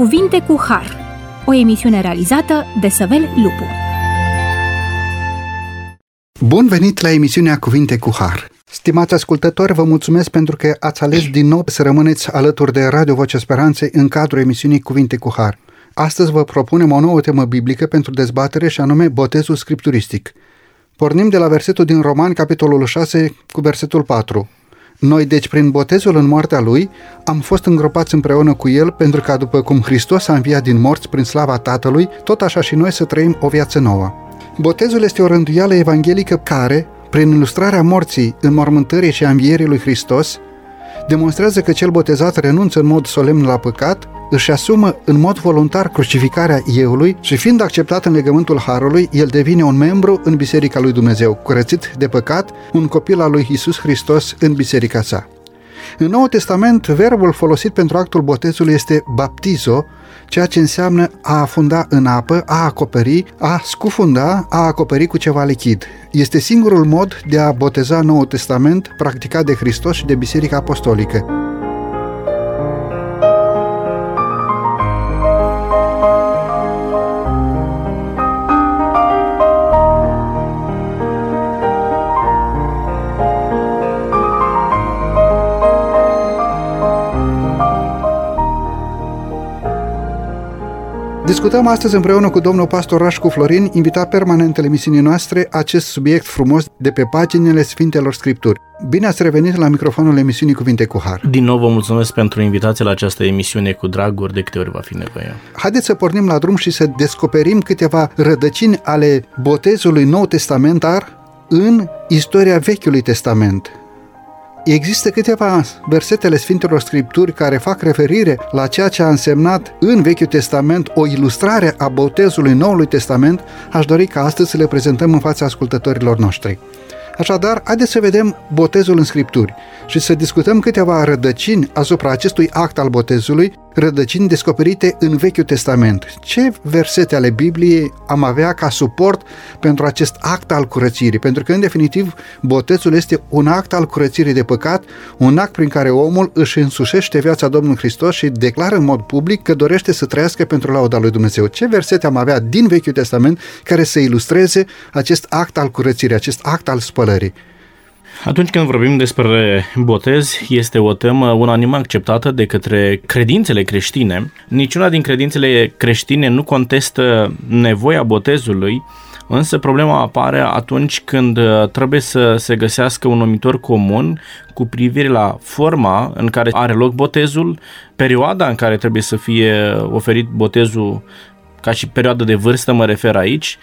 Cuvinte cu Har, o emisiune realizată de Săvel Lupu. Bun venit la emisiunea Cuvinte cu Har. Stimați ascultători, vă mulțumesc pentru că ați ales din nou să rămâneți alături de Radio Vocea Speranței în cadrul emisiunii Cuvinte cu Har. Astăzi vă propunem o nouă temă biblică pentru dezbatere și anume botezul scripturistic. Pornim de la versetul din Roman, capitolul 6, cu versetul 4. Noi, deci, prin botezul în moartea Lui, am fost îngropați împreună cu El, pentru ca după cum Hristos a înviat din morți prin slava Tatălui, tot așa și noi să trăim o viață nouă. Botezul este o rânduială evanghelică care, prin ilustrarea morții, înmormântării și a învierii lui Hristos, demonstrează că cel botezat renunță în mod solemn la păcat, își asumă în mod voluntar crucificarea euului și fiind acceptat în legământul Harului, el devine un membru în Biserica lui Dumnezeu, curățit de păcat, un copil al lui Isus Hristos în biserica sa. În Noul Testament, verbul folosit pentru actul botezului este baptizo, ceea ce înseamnă a afunda în apă, a acoperi, a scufunda, a acoperi cu ceva lichid. Este singurul mod de a boteza Noul Testament practicat de Hristos și de Biserica Apostolică. Discutăm astăzi împreună cu domnul pastor Rașcu Florin, invitat permanent în emisiunii noastre, acest subiect frumos de pe paginile Sfintelor Scripturi. Bine ați revenit la microfonul emisiunii Cuvinte cu Har. Din nou vă mulțumesc pentru invitația la această emisiune cu drag, ori de câte ori va fi nevoie. Haideți să pornim la drum și să descoperim câteva rădăcini ale botezului nou testamentar în istoria Vechiului Testament. Există câteva versetele Sfintelor Scripturi care fac referire la ceea ce a însemnat în Vechiul Testament o ilustrare a botezului Noului Testament, aș dori ca astăzi să le prezentăm în fața ascultătorilor noștri. Așadar, haideți să vedem botezul în Scripturi și să discutăm câteva rădăcini asupra acestui act al botezului, rădăcini descoperite în Vechiul Testament. Ce versete ale Bibliei am avea ca suport pentru acest act al curățirii? Pentru că, în definitiv, botezul este un act al curățirii de păcat, un act prin care omul își însușește viața Domnului Hristos și declară în mod public că dorește să trăiască pentru lauda lui Dumnezeu. Ce versete am avea din Vechiul Testament care să ilustreze acest act al curățirii, acest act al spălării? Atunci când vorbim despre botez, este o temă unanim acceptată de către credințele creștine. Niciuna din credințele creștine nu contestă nevoia botezului, însă problema apare atunci când uh, trebuie să se găsească un numitor comun cu privire la forma în care are loc botezul, perioada în care trebuie să fie oferit botezul ca și perioadă de vârstă mă refer aici,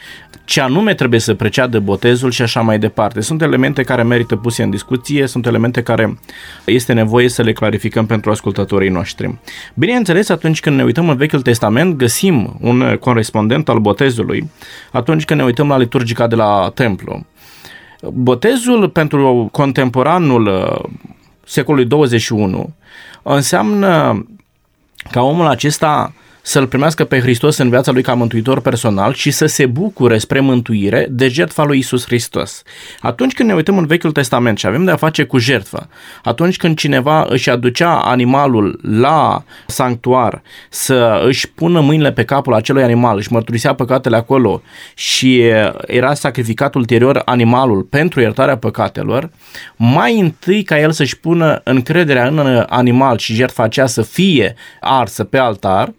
ce anume trebuie să preceadă botezul și așa mai departe. Sunt elemente care merită puse în discuție, sunt elemente care este nevoie să le clarificăm pentru ascultătorii noștri. Bineînțeles, atunci când ne uităm în Vechiul Testament, găsim un corespondent al botezului atunci când ne uităm la liturgica de la templu. Botezul pentru contemporanul uh, secolului 21 înseamnă ca omul acesta să-L primească pe Hristos în viața lui ca mântuitor personal și să se bucure spre mântuire de jertfa lui Isus Hristos. Atunci când ne uităm în Vechiul Testament și avem de a face cu jertfă, atunci când cineva își aducea animalul la sanctuar să își pună mâinile pe capul acelui animal, își mărturisea păcatele acolo și era sacrificat ulterior animalul pentru iertarea păcatelor, mai întâi ca el să-și pună încrederea în animal și jertfa aceea să fie arsă pe altar,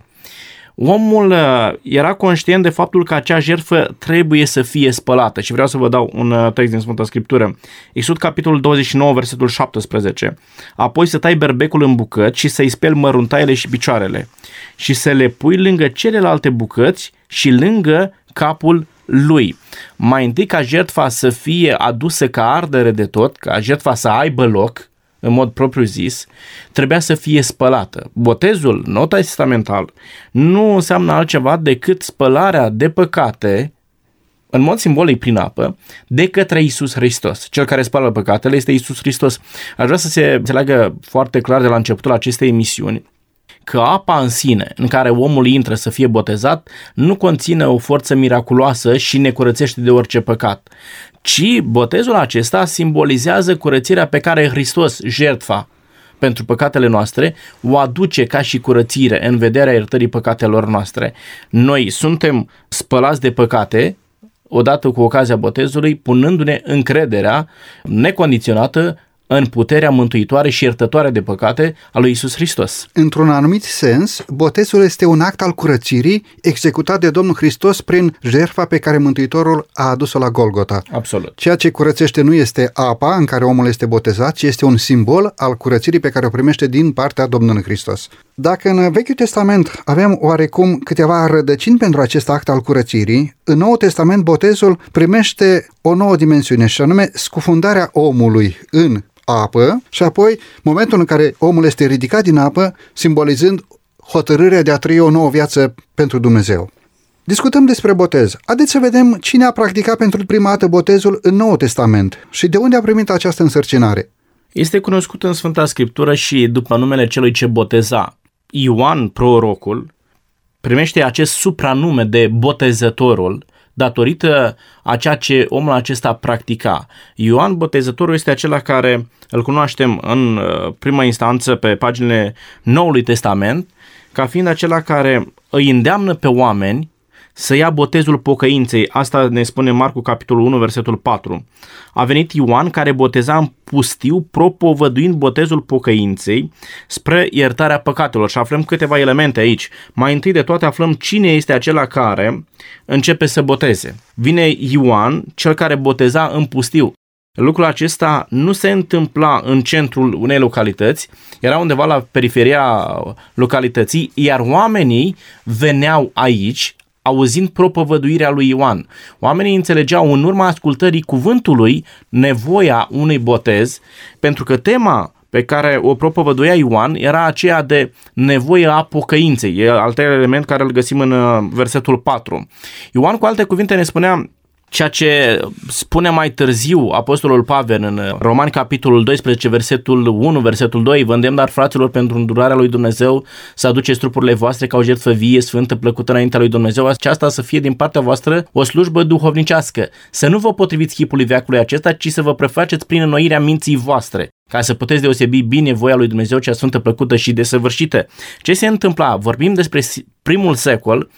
omul uh, era conștient de faptul că acea jertfă trebuie să fie spălată și vreau să vă dau un uh, text din Sfânta Scriptură. Exod capitolul 29, versetul 17. Apoi să tai berbecul în bucăți și să-i speli măruntaiele și picioarele și să le pui lângă celelalte bucăți și lângă capul lui. Mai întâi ca jertfa să fie adusă ca ardere de tot, ca jertfa să aibă loc, în mod propriu zis, trebuia să fie spălată. Botezul nou testamental nu înseamnă altceva decât spălarea de păcate în mod simbolic prin apă, de către Isus Hristos. Cel care spală păcatele este Isus Hristos. Aș vrea să se înțeleagă foarte clar de la începutul acestei emisiuni că apa în sine, în care omul intră să fie botezat, nu conține o forță miraculoasă și ne curățește de orice păcat, ci botezul acesta simbolizează curățirea pe care Hristos, jertfa, pentru păcatele noastre, o aduce ca și curățire în vederea iertării păcatelor noastre. Noi suntem spălați de păcate odată cu ocazia botezului, punându-ne încrederea necondiționată în puterea mântuitoare și iertătoare de păcate a lui Isus Hristos. Într-un anumit sens, botezul este un act al curățirii executat de Domnul Hristos prin jertfa pe care Mântuitorul a adus-o la Golgota. Absolut. Ceea ce curățește nu este apa în care omul este botezat, ci este un simbol al curățirii pe care o primește din partea Domnului Hristos. Dacă în Vechiul Testament avem oarecum câteva rădăcini pentru acest act al curățirii, în Noul Testament botezul primește o nouă dimensiune și anume scufundarea omului în apă și apoi momentul în care omul este ridicat din apă, simbolizând hotărârea de a trăi o nouă viață pentru Dumnezeu. Discutăm despre botez. Haideți să vedem cine a practicat pentru prima dată botezul în Noul Testament și de unde a primit această însărcinare. Este cunoscut în Sfânta Scriptură și după numele celui ce boteza. Ioan, prorocul, primește acest supranume de botezătorul datorită a ceea ce omul acesta practica. Ioan Botezătorul este acela care îl cunoaștem în uh, prima instanță pe paginile Noului Testament, ca fiind acela care îi îndeamnă pe oameni să ia botezul pocăinței. Asta ne spune Marcu capitolul 1, versetul 4. A venit Ioan care boteza în pustiu, propovăduind botezul pocăinței spre iertarea păcatelor. Și aflăm câteva elemente aici. Mai întâi de toate aflăm cine este acela care începe să boteze. Vine Ioan, cel care boteza în pustiu. Lucrul acesta nu se întâmpla în centrul unei localități, era undeva la periferia localității, iar oamenii veneau aici auzind propovăduirea lui Ioan. Oamenii înțelegeau în urma ascultării cuvântului nevoia unui botez, pentru că tema pe care o propovăduia Ioan era aceea de nevoie a pocăinței. E al treilea element care îl găsim în uh, versetul 4. Ioan, cu alte cuvinte, ne spunea Ceea ce spune mai târziu Apostolul Pavel în Romani capitolul 12, versetul 1, versetul 2, vă îndemn dar fraților pentru îndurarea lui Dumnezeu să aduceți trupurile voastre ca o jertfă vie, sfântă, plăcută înaintea lui Dumnezeu, aceasta să fie din partea voastră o slujbă duhovnicească. Să nu vă potriviți chipului veacului acesta, ci să vă prefaceți prin înnoirea minții voastre ca să puteți deosebi bine voia lui Dumnezeu cea sfântă, plăcută și desăvârșită. Ce se întâmpla? Vorbim despre primul secol,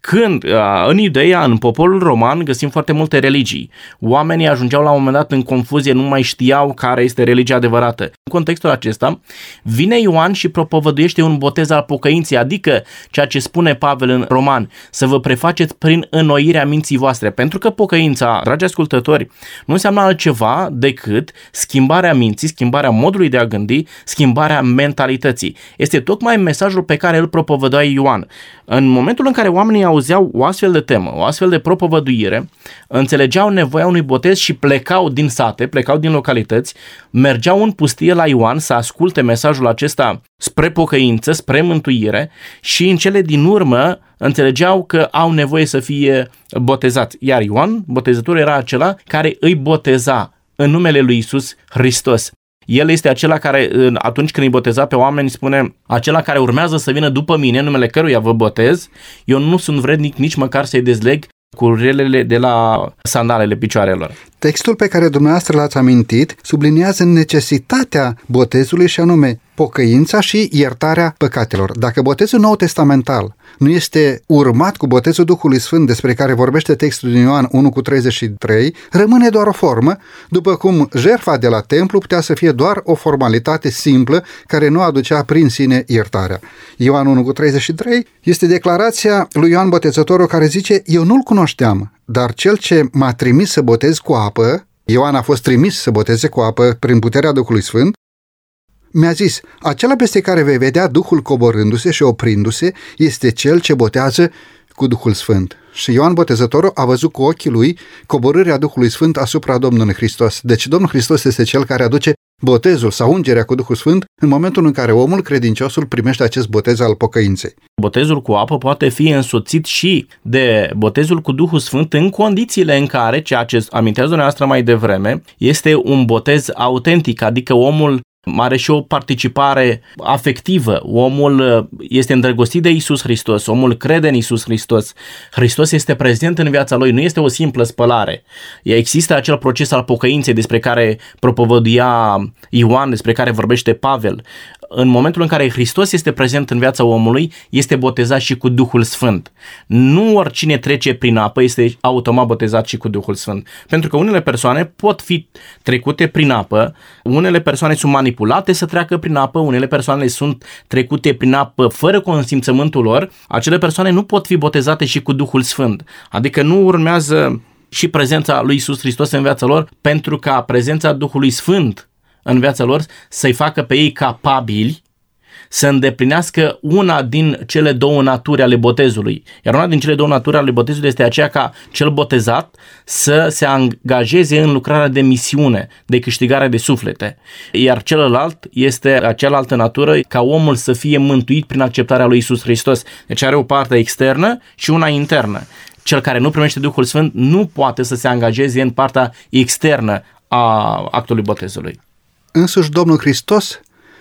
când în Iudeia, în poporul roman, găsim foarte multe religii. Oamenii ajungeau la un moment dat în confuzie, nu mai știau care este religia adevărată. În contextul acesta, vine Ioan și propovăduiește un botez al pocăinței, adică ceea ce spune Pavel în roman, să vă prefaceți prin înnoirea minții voastre. Pentru că pocăința, dragi ascultători, nu înseamnă altceva decât schimbarea minții, schimbarea modului de a gândi, schimbarea mentalității. Este tocmai mesajul pe care îl propovădua Ioan. În momentul în care oamenii auzeau o astfel de temă, o astfel de propovăduire, înțelegeau nevoia unui botez și plecau din sate, plecau din localități, mergeau în pustie la Ioan să asculte mesajul acesta spre pocăință, spre mântuire și în cele din urmă înțelegeau că au nevoie să fie botezați. Iar Ioan, botezătorul, era acela care îi boteza în numele lui Isus Hristos. El este acela care, atunci când îi boteza pe oameni, spune, acela care urmează să vină după mine, numele căruia vă botez, eu nu sunt vrednic nici măcar să-i dezleg cu relele de la sandalele picioarelor. Textul pe care dumneavoastră l-ați amintit subliniază necesitatea botezului și anume pocăința și iertarea păcatelor. Dacă botezul nou testamental nu este urmat cu botezul Duhului Sfânt despre care vorbește textul din Ioan 1 cu 33, rămâne doar o formă, după cum jertfa de la templu putea să fie doar o formalitate simplă care nu aducea prin sine iertarea. Ioan 1 cu 33 este declarația lui Ioan Botezătorul care zice, eu nu-l cunoșteam, dar cel ce m-a trimis să botez cu apă, Ioan a fost trimis să boteze cu apă prin puterea Duhului Sfânt, mi-a zis, acela peste care vei vedea Duhul coborându-se și oprindu-se este cel ce botează cu Duhul Sfânt. Și Ioan Botezătorul a văzut cu ochii lui coborârea Duhului Sfânt asupra Domnului Hristos. Deci Domnul Hristos este cel care aduce botezul sau ungerea cu Duhul Sfânt în momentul în care omul credinciosul primește acest botez al pocăinței. Botezul cu apă poate fi însoțit și de botezul cu Duhul Sfânt în condițiile în care, ceea ce amintează dumneavoastră mai devreme, este un botez autentic, adică omul are și o participare afectivă. Omul uh, este îndrăgostit de Isus Hristos, omul crede în Isus Hristos. Hristos este prezent în viața lui, nu este o simplă spălare. Există acel proces al pocăinței despre care propovăduia Ioan, despre care vorbește Pavel în momentul în care Hristos este prezent în viața omului, este botezat și cu Duhul Sfânt. Nu oricine trece prin apă este automat botezat și cu Duhul Sfânt. Pentru că unele persoane pot fi trecute prin apă, unele persoane sunt manipulate să treacă prin apă, unele persoane sunt trecute prin apă fără consimțământul lor, acele persoane nu pot fi botezate și cu Duhul Sfânt. Adică nu urmează și prezența lui Isus Hristos în viața lor, pentru ca prezența Duhului Sfânt în viața lor să-i facă pe ei capabili să îndeplinească una din cele două naturi ale botezului. Iar una din cele două naturi ale botezului este aceea ca cel botezat să se angajeze în lucrarea de misiune, de câștigare de suflete. Iar celălalt este aceealaltă natură ca omul să fie mântuit prin acceptarea lui Isus Hristos. Deci are o parte externă și una internă. Cel care nu primește Duhul Sfânt nu poate să se angajeze în partea externă a actului botezului însuși Domnul Hristos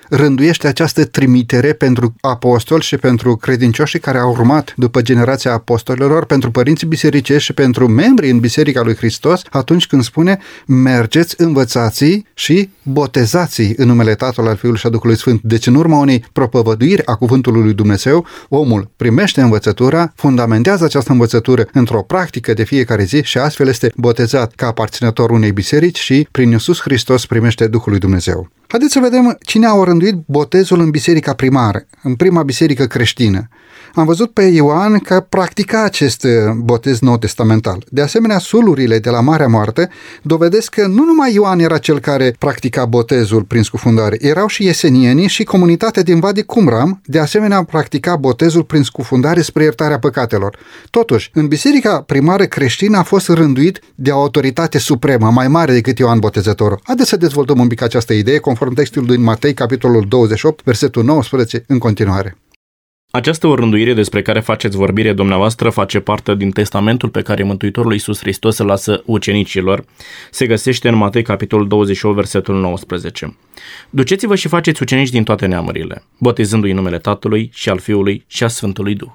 rânduiește această trimitere pentru apostoli și pentru credincioșii care au urmat după generația apostolilor, pentru părinții bisericești și pentru membrii în Biserica lui Hristos, atunci când spune mergeți, învățați și botezați în numele Tatălui, al Fiului și a Duhului Sfânt. Deci în urma unei propovăduiri a Cuvântului lui Dumnezeu, omul primește învățătura, fundamentează această învățătură într-o practică de fiecare zi și astfel este botezat ca aparținător unei biserici și prin Iisus Hristos primește Duhul lui Dumnezeu. Haideți să vedem cine a orânduit botezul în biserica primară, în prima biserică creștină am văzut pe Ioan că practica acest uh, botez nou testamental. De asemenea, sulurile de la Marea Moarte dovedesc că nu numai Ioan era cel care practica botezul prin scufundare, erau și esenienii și comunitatea din Vadi Cumram, de asemenea practica botezul prin scufundare spre iertarea păcatelor. Totuși, în biserica primară creștină a fost rânduit de o autoritate supremă, mai mare decât Ioan Botezătorul. Haideți să dezvoltăm un pic această idee, conform textului din Matei, capitolul 28, versetul 19, în continuare. Această orânduire despre care faceți vorbire dumneavoastră face parte din testamentul pe care Mântuitorul Iisus Hristos îl lasă ucenicilor. Se găsește în Matei capitolul 28, versetul 19. Duceți-vă și faceți ucenici din toate neamurile, botezându-i numele Tatălui și al Fiului și a Sfântului Duh.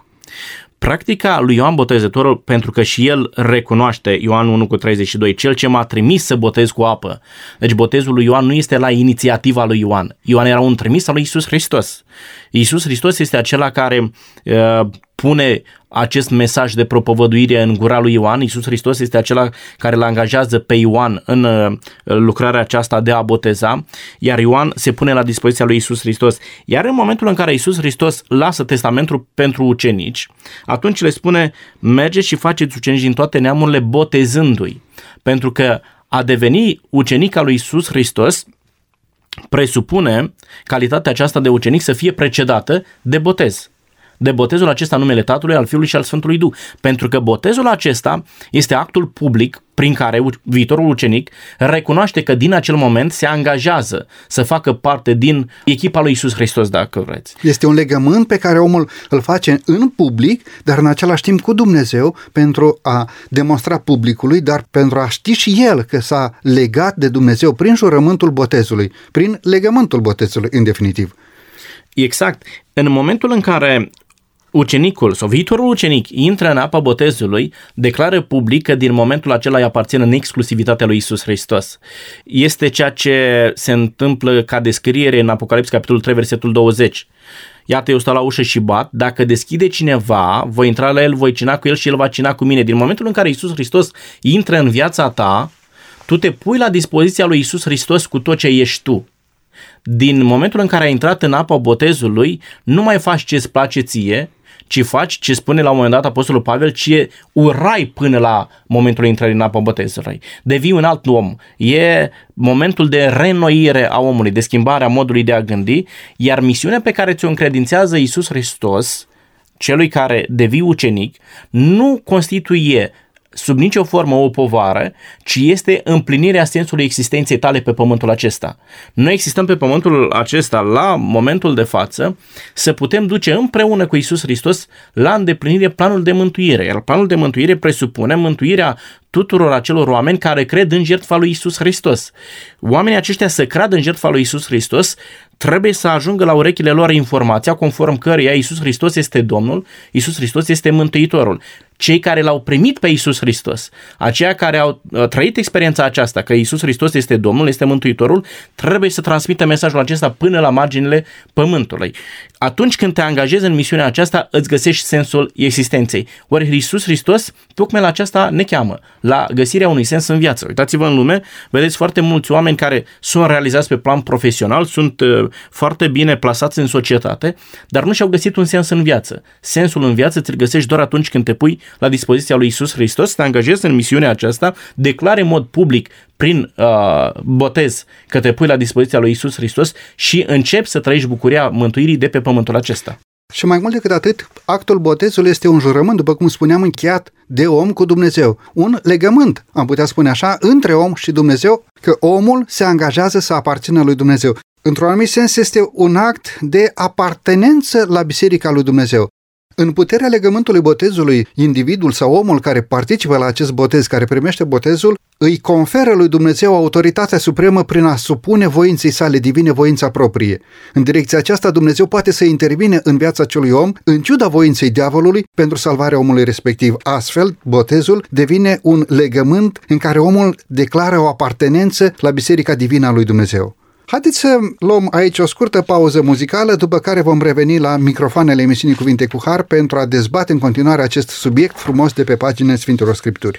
Practica lui Ioan Botezătorul, pentru că și el recunoaște, Ioan 1 cu 32, cel ce m-a trimis să botez cu apă. Deci botezul lui Ioan nu este la inițiativa lui Ioan. Ioan era un trimis al lui Isus Hristos. Isus Hristos este acela care uh, pune acest mesaj de propovăduire în gura lui Ioan. Isus Hristos este acela care îl angajează pe Ioan în uh, lucrarea aceasta de a boteza, iar Ioan se pune la dispoziția lui Isus Hristos. Iar în momentul în care Isus Hristos lasă testamentul pentru ucenici, atunci le spune, mergeți și faceți ucenici din toate neamurile botezându-i. Pentru că a deveni ucenic al lui Isus Hristos presupune calitatea aceasta de ucenic să fie precedată de botez de botezul acesta în numele Tatălui, al Fiului și al Sfântului Duh. Pentru că botezul acesta este actul public prin care viitorul ucenic recunoaște că din acel moment se angajează să facă parte din echipa lui Isus Hristos, dacă vreți. Este un legământ pe care omul îl face în public, dar în același timp cu Dumnezeu pentru a demonstra publicului, dar pentru a ști și el că s-a legat de Dumnezeu prin jurământul botezului, prin legământul botezului, în definitiv. Exact. În momentul în care ucenicul sau viitorul ucenic intră în apa botezului, declară public că din momentul acela îi aparține în exclusivitatea lui Isus Hristos. Este ceea ce se întâmplă ca descriere în Apocalipsa capitolul 3, versetul 20. Iată, eu stau la ușă și bat, dacă deschide cineva, voi intra la el, voi cina cu el și el va cina cu mine. Din momentul în care Isus Hristos intră în viața ta, tu te pui la dispoziția lui Isus Hristos cu tot ce ești tu din momentul în care ai intrat în apa botezului, nu mai faci ce îți place ție, ci faci ce spune la un moment dat Apostolul Pavel, ce urai până la momentul intrării în apă botezului. Devii un alt om. E momentul de renoire a omului, de schimbare a modului de a gândi, iar misiunea pe care ți-o încredințează Iisus Hristos, celui care devii ucenic, nu constituie sub nicio formă o povară, ci este împlinirea sensului existenței tale pe pământul acesta. Noi existăm pe pământul acesta la momentul de față să putem duce împreună cu Isus Hristos la îndeplinire planul de mântuire. Iar planul de mântuire presupune mântuirea tuturor acelor oameni care cred în jertfa lui Isus Hristos. Oamenii aceștia să creadă în jertfa lui Isus Hristos trebuie să ajungă la urechile lor informația conform căreia Isus Hristos este Domnul, Isus Hristos este Mântuitorul cei care l-au primit pe Isus Hristos, aceia care au uh, trăit experiența aceasta, că Isus Hristos este Domnul, este Mântuitorul, trebuie să transmită mesajul acesta până la marginile pământului. Atunci când te angajezi în misiunea aceasta, îți găsești sensul existenței. Ori Isus Hristos, tocmai la aceasta ne cheamă, la găsirea unui sens în viață. Uitați-vă în lume, vedeți foarte mulți oameni care sunt realizați pe plan profesional, sunt uh, foarte bine plasați în societate, dar nu și-au găsit un sens în viață. Sensul în viață ți-l găsești doar atunci când te pui la dispoziția lui Isus Hristos, te angajezi în misiunea aceasta, declare în mod public prin uh, botez că te pui la dispoziția lui Isus Hristos și începi să trăiești bucuria mântuirii de pe pământul acesta. Și mai mult decât atât, actul botezului este un jurământ, după cum spuneam, încheiat de om cu Dumnezeu. Un legământ, am putea spune așa, între om și Dumnezeu, că omul se angajează să aparțină lui Dumnezeu. Într-un anumit sens este un act de apartenență la Biserica lui Dumnezeu. În puterea legământului botezului, individul sau omul care participă la acest botez, care primește botezul, îi conferă lui Dumnezeu autoritatea supremă prin a supune voinței sale divine voința proprie. În direcția aceasta, Dumnezeu poate să intervine în viața acelui om, în ciuda voinței diavolului, pentru salvarea omului respectiv. Astfel, botezul devine un legământ în care omul declară o apartenență la Biserica Divină a lui Dumnezeu. Haideți să luăm aici o scurtă pauză muzicală, după care vom reveni la microfoanele emisiunii Cuvinte cu Har pentru a dezbate în continuare acest subiect frumos de pe paginile Sfintelor Scripturi.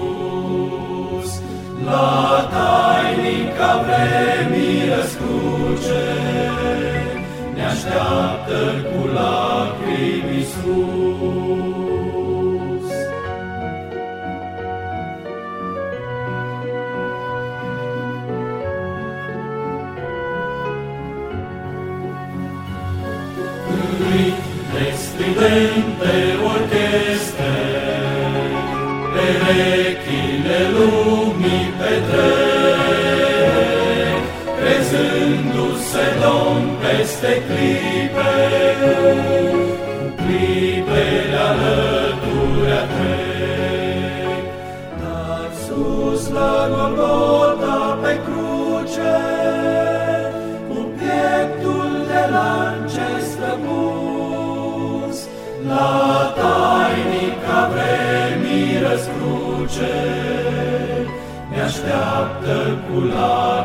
La tainica vremii răscruce, ne așteaptă cu lacrimi sus. stridente orchestre, perechile lumii peste clipe, cu clipele alături trec. Dar sus la Golgota pe cruce, cu pieptul de lance străbun, la tainica vremii răscruce, ne așteaptă cu lacrimi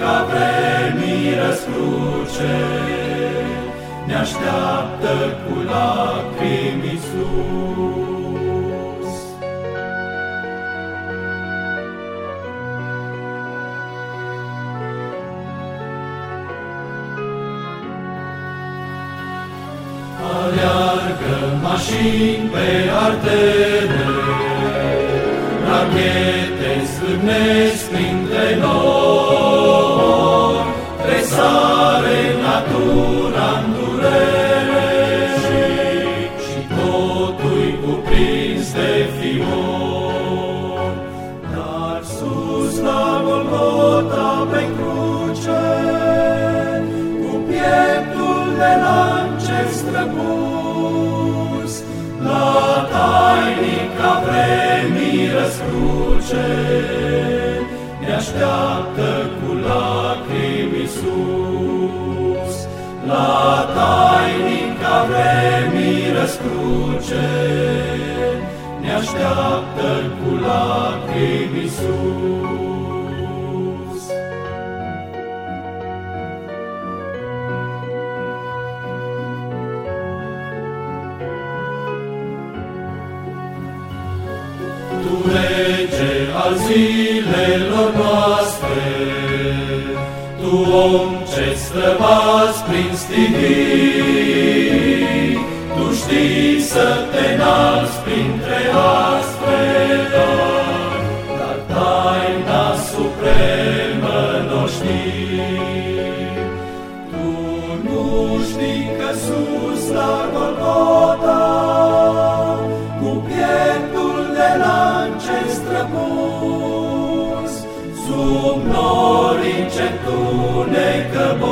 tainica vremii răscruce, ne așteaptă cu lacrimi sus. mașini pe artere, rachete slâgnesc printre noi, tresare natura în durere și, și totul cuprins de fior. Dar sus la Golgota pe cruce, cu pieptul de lance străbun, la tainica vremii răscruce, ne așteaptă la tainica vremii răscruce, ne așteaptă cu lacrimi Iisus. Tu rege al zilelor noastre, Tu om ce străbați prin stigii, Tu știi să te nasc printre astfel, dar taina supremă nu știi. Tu nu știi că sus unshakable.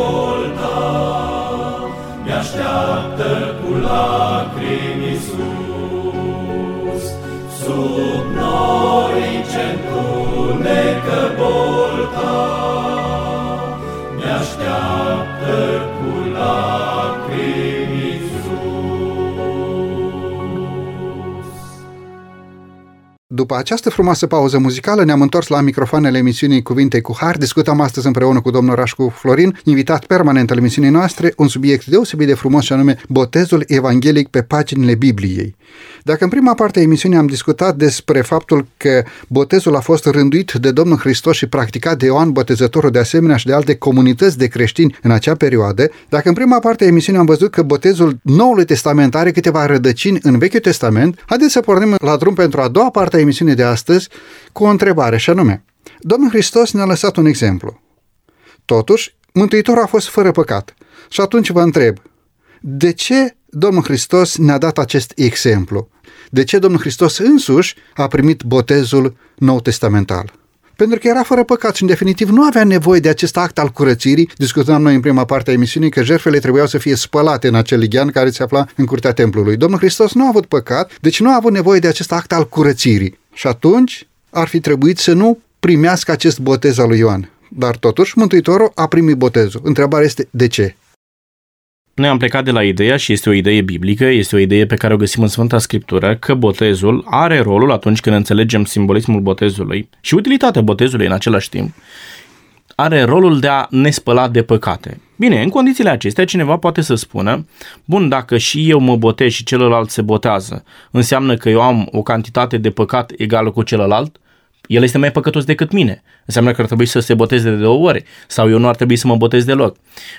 După această frumoasă pauză muzicală, ne-am întors la microfoanele emisiunii Cuvinte cu Har. Discutăm astăzi împreună cu domnul Rașcu Florin, invitat permanent al emisiunii noastre, un subiect deosebit de frumos și anume botezul evanghelic pe paginile Bibliei. Dacă în prima parte a emisiunii am discutat despre faptul că botezul a fost rânduit de Domnul Hristos și practicat de Ioan Botezătorul de asemenea și de alte comunități de creștini în acea perioadă, dacă în prima parte a emisiunii am văzut că botezul Noului Testament are câteva rădăcini în Vechiul Testament, haideți să pornim la drum pentru a doua parte a emisiunii de astăzi cu o întrebare și anume, Domnul Hristos ne-a lăsat un exemplu. Totuși, Mântuitorul a fost fără păcat. Și atunci vă întreb, de ce Domnul Hristos ne-a dat acest exemplu? De ce Domnul Hristos însuși a primit botezul nou testamental? Pentru că era fără păcat și, în definitiv, nu avea nevoie de acest act al curățirii. Discutăm noi în prima parte a emisiunii că jertfele trebuiau să fie spălate în acel lighean care se afla în curtea templului. Domnul Hristos nu a avut păcat, deci nu a avut nevoie de acest act al curățirii. Și atunci ar fi trebuit să nu primească acest botez al lui Ioan. Dar totuși, Mântuitorul a primit botezul. Întrebarea este de ce? Noi am plecat de la ideea, și este o idee biblică, este o idee pe care o găsim în Sfânta Scriptură, că botezul are rolul atunci când înțelegem simbolismul botezului și utilitatea botezului în același timp, are rolul de a ne spăla de păcate. Bine, în condițiile acestea, cineva poate să spună, bun, dacă și eu mă botez și celălalt se botează, înseamnă că eu am o cantitate de păcat egală cu celălalt? El este mai păcătos decât mine. Înseamnă că ar trebui să se boteze de două ori sau eu nu ar trebui să mă botez deloc.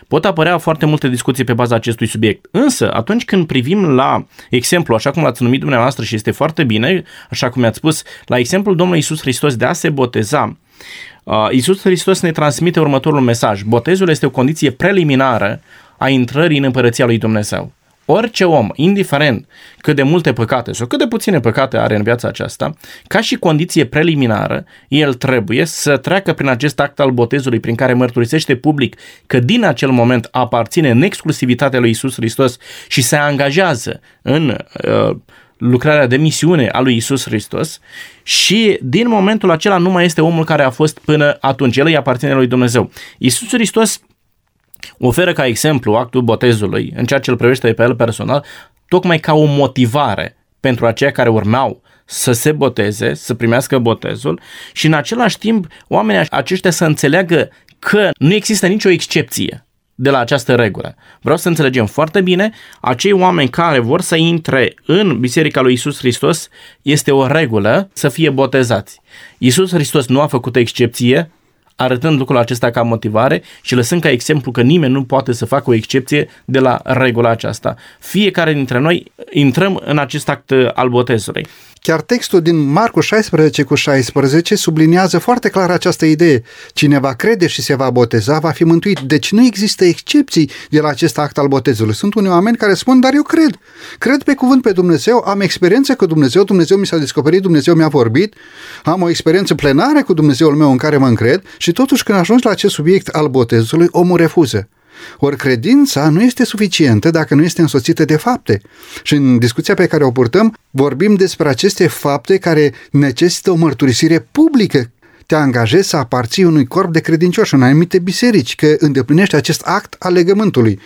Pot apărea foarte multe discuții pe baza acestui subiect. Însă, atunci când privim la exemplu, așa cum l-ați numit dumneavoastră și este foarte bine, așa cum mi-ați spus, la exemplul Domnului Isus Hristos de a se boteza, uh, Isus Hristos ne transmite următorul mesaj. Botezul este o condiție preliminară a intrării în împărăția lui Dumnezeu. Orice om, indiferent cât de multe păcate sau cât de puține păcate are în viața aceasta, ca și condiție preliminară, el trebuie să treacă prin acest act al botezului prin care mărturisește public că din acel moment aparține în exclusivitatea lui Isus Hristos și se angajează în uh, lucrarea de misiune a lui Isus Hristos și din momentul acela nu mai este omul care a fost până atunci. El îi aparține lui Dumnezeu. Isus Hristos oferă ca exemplu actul botezului în ceea ce îl privește pe el personal, tocmai ca o motivare pentru aceia care urmau să se boteze, să primească botezul și în același timp oamenii aceștia să înțeleagă că nu există nicio excepție de la această regulă. Vreau să înțelegem foarte bine, acei oameni care vor să intre în Biserica lui Isus Hristos este o regulă să fie botezați. Isus Hristos nu a făcut excepție arătând lucrul acesta ca motivare și lăsând ca exemplu că nimeni nu poate să facă o excepție de la regula aceasta. Fiecare dintre noi intrăm în acest act al botezului. Chiar textul din Marcu 16 cu 16 subliniază foarte clar această idee. Cine va crede și se va boteza va fi mântuit. Deci nu există excepții de la acest act al botezului. Sunt unii oameni care spun, dar eu cred. Cred pe cuvânt pe Dumnezeu, am experiență cu Dumnezeu, Dumnezeu mi s-a descoperit, Dumnezeu mi-a vorbit, am o experiență plenară cu Dumnezeul meu în care mă încred și totuși când ajungi la acest subiect al botezului, omul refuză. Ori credința nu este suficientă dacă nu este însoțită de fapte. Și în discuția pe care o purtăm, vorbim despre aceste fapte care necesită o mărturisire publică te angajezi să aparții unui corp de credincioși în anumite biserici, că îndeplinești acest act al legământului.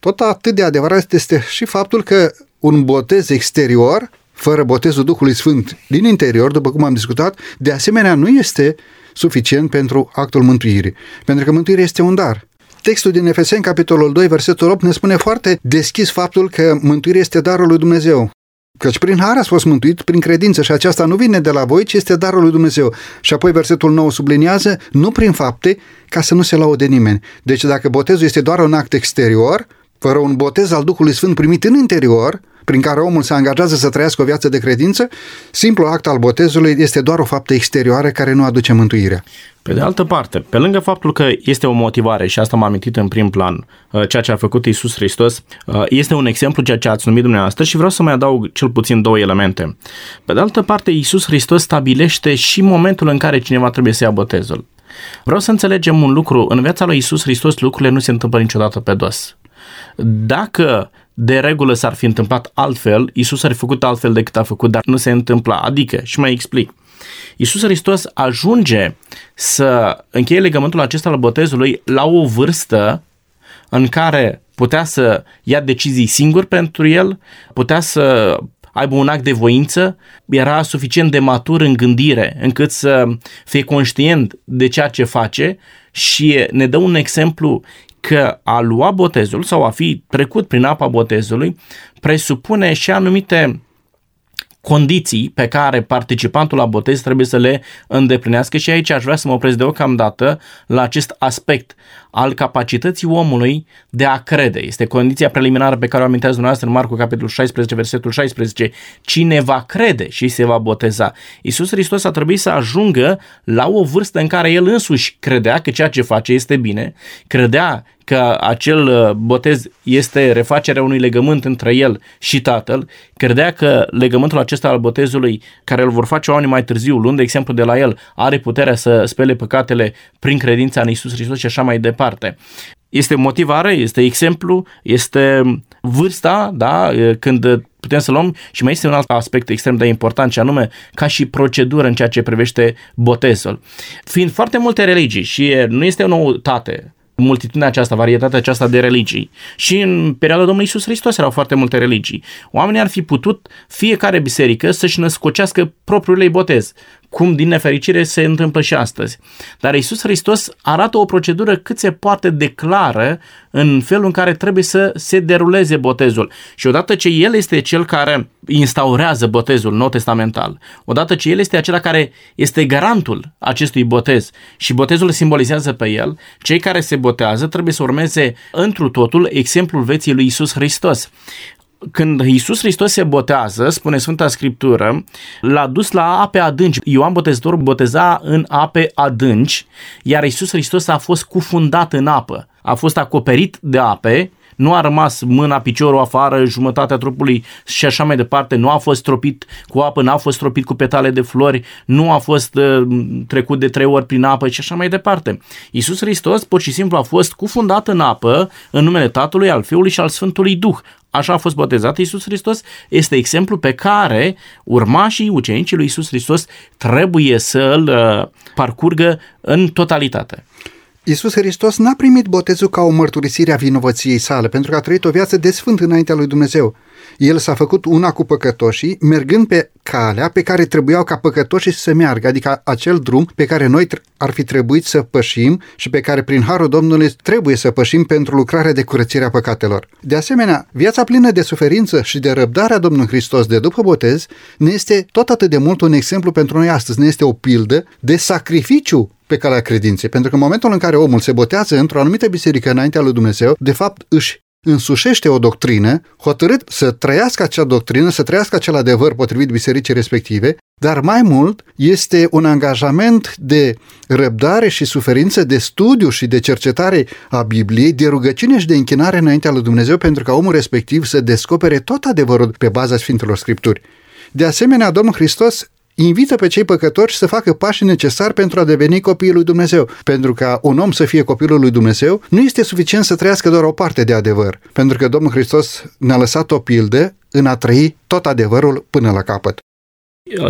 tot atât de adevărat este și faptul că un botez exterior, fără botezul Duhului Sfânt din interior, după cum am discutat, de asemenea nu este suficient pentru actul mântuirii. Pentru că mântuirea este un dar. Textul din Efeseni, capitolul 2, versetul 8, ne spune foarte deschis faptul că mântuirea este darul lui Dumnezeu. Căci prin har ați fost mântuit prin credință și aceasta nu vine de la voi, ci este darul lui Dumnezeu. Și apoi versetul 9 subliniază, nu prin fapte, ca să nu se laude nimeni. Deci dacă botezul este doar un act exterior, fără un botez al Duhului Sfânt primit în interior, prin care omul se angajează să trăiască o viață de credință, simplul act al botezului este doar o faptă exterioară care nu aduce mântuirea. Pe de altă parte, pe lângă faptul că este o motivare, și asta m-am amintit în prim plan, uh, ceea ce a făcut Isus Hristos, uh, este un exemplu ceea ce ați numit dumneavoastră și vreau să mai adaug cel puțin două elemente. Pe de altă parte, Isus Hristos stabilește și momentul în care cineva trebuie să ia botezul. Vreau să înțelegem un lucru, în viața lui Isus Hristos lucrurile nu se întâmplă niciodată pe dos. Dacă de regulă s-ar fi întâmplat altfel, Isus ar fi făcut altfel decât a făcut, dar nu se întâmpla. Adică, și mai explic, Isus Hristos ajunge să încheie legământul acesta al botezului la o vârstă în care putea să ia decizii singur pentru el, putea să aibă un act de voință, era suficient de matur în gândire încât să fie conștient de ceea ce face și ne dă un exemplu că a lua botezul sau a fi trecut prin apa botezului presupune și anumite condiții pe care participantul la botez trebuie să le îndeplinească și aici aș vrea să mă opresc deocamdată la acest aspect al capacității omului de a crede. Este condiția preliminară pe care o amintează dumneavoastră în Marcu capitolul 16, versetul 16. Cine va crede și se va boteza. Iisus Hristos a trebuit să ajungă la o vârstă în care el însuși credea că ceea ce face este bine, credea că acel uh, botez este refacerea unui legământ între el și tatăl, credea că legământul acesta al botezului, care îl vor face oamenii mai târziu, luând de exemplu de la el, are puterea să spele păcatele prin credința în Isus Hristos și așa mai departe. Este motivare, este exemplu, este vârsta, da, când putem să luăm și mai este un alt aspect extrem de important, și anume ca și procedură în ceea ce privește botezul. Fiind foarte multe religii și nu este o noutate, multitudinea aceasta, varietatea aceasta de religii. Și în perioada Domnului Isus Hristos erau foarte multe religii. Oamenii ar fi putut fiecare biserică să-și născocească propriul ei botez cum din nefericire se întâmplă și astăzi. Dar Isus Hristos arată o procedură cât se poate declară în felul în care trebuie să se deruleze botezul. Și odată ce El este cel care instaurează botezul nou testamental, odată ce El este acela care este garantul acestui botez și botezul simbolizează pe El, cei care se botează trebuie să urmeze întru totul exemplul veții lui Isus Hristos când Iisus Hristos se botează, spune Sfânta Scriptură, l-a dus la ape adânci. Ioan Botezătorul boteza în ape adânci, iar Iisus Hristos a fost cufundat în apă. A fost acoperit de ape, nu a rămas mâna, piciorul afară, jumătatea trupului și așa mai departe, nu a fost stropit cu apă, nu a fost stropit cu petale de flori, nu a fost uh, trecut de trei ori prin apă și așa mai departe. Iisus Hristos pur și simplu a fost cufundat în apă în numele Tatălui, al Fiului și al Sfântului Duh așa a fost botezat Iisus Hristos, este exemplu pe care urmașii ucenicii lui Iisus Hristos trebuie să îl uh, parcurgă în totalitate. Iisus Hristos n-a primit botezul ca o mărturisire a vinovăției sale, pentru că a trăit o viață de sfânt înaintea lui Dumnezeu. El s-a făcut una cu păcătoșii, mergând pe calea pe care trebuiau ca păcătoșii să meargă, adică acel drum pe care noi ar fi trebuit să pășim și pe care prin Harul Domnului trebuie să pășim pentru lucrarea de curățire a păcatelor. De asemenea, viața plină de suferință și de răbdarea Domnului Hristos de după botez ne este tot atât de mult un exemplu pentru noi astăzi, ne este o pildă de sacrificiu pe calea credinței, pentru că în momentul în care omul se botează într-o anumită biserică înaintea lui Dumnezeu, de fapt își însușește o doctrină, hotărât să trăiască acea doctrină, să trăiască acel adevăr potrivit bisericii respective, dar mai mult este un angajament de răbdare și suferință, de studiu și de cercetare a Bibliei, de rugăciune și de închinare înaintea lui Dumnezeu pentru ca omul respectiv să descopere tot adevărul pe baza Sfintelor Scripturi. De asemenea, Domnul Hristos invită pe cei păcătoși să facă pașii necesari pentru a deveni copiii lui Dumnezeu. Pentru ca un om să fie copilul lui Dumnezeu, nu este suficient să trăiască doar o parte de adevăr, pentru că Domnul Hristos ne-a lăsat o pildă în a trăi tot adevărul până la capăt.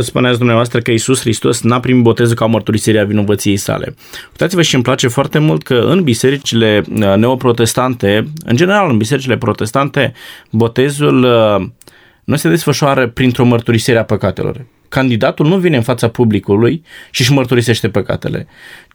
spuneați dumneavoastră că Isus Hristos n-a primit botezul ca mărturisire a vinovăției sale. Uitați-vă și îmi place foarte mult că în bisericile uh, neoprotestante, în general în bisericile protestante, botezul uh, nu se desfășoară printr-o mărturisire a păcatelor. Candidatul nu vine în fața publicului și își mărturisește păcatele,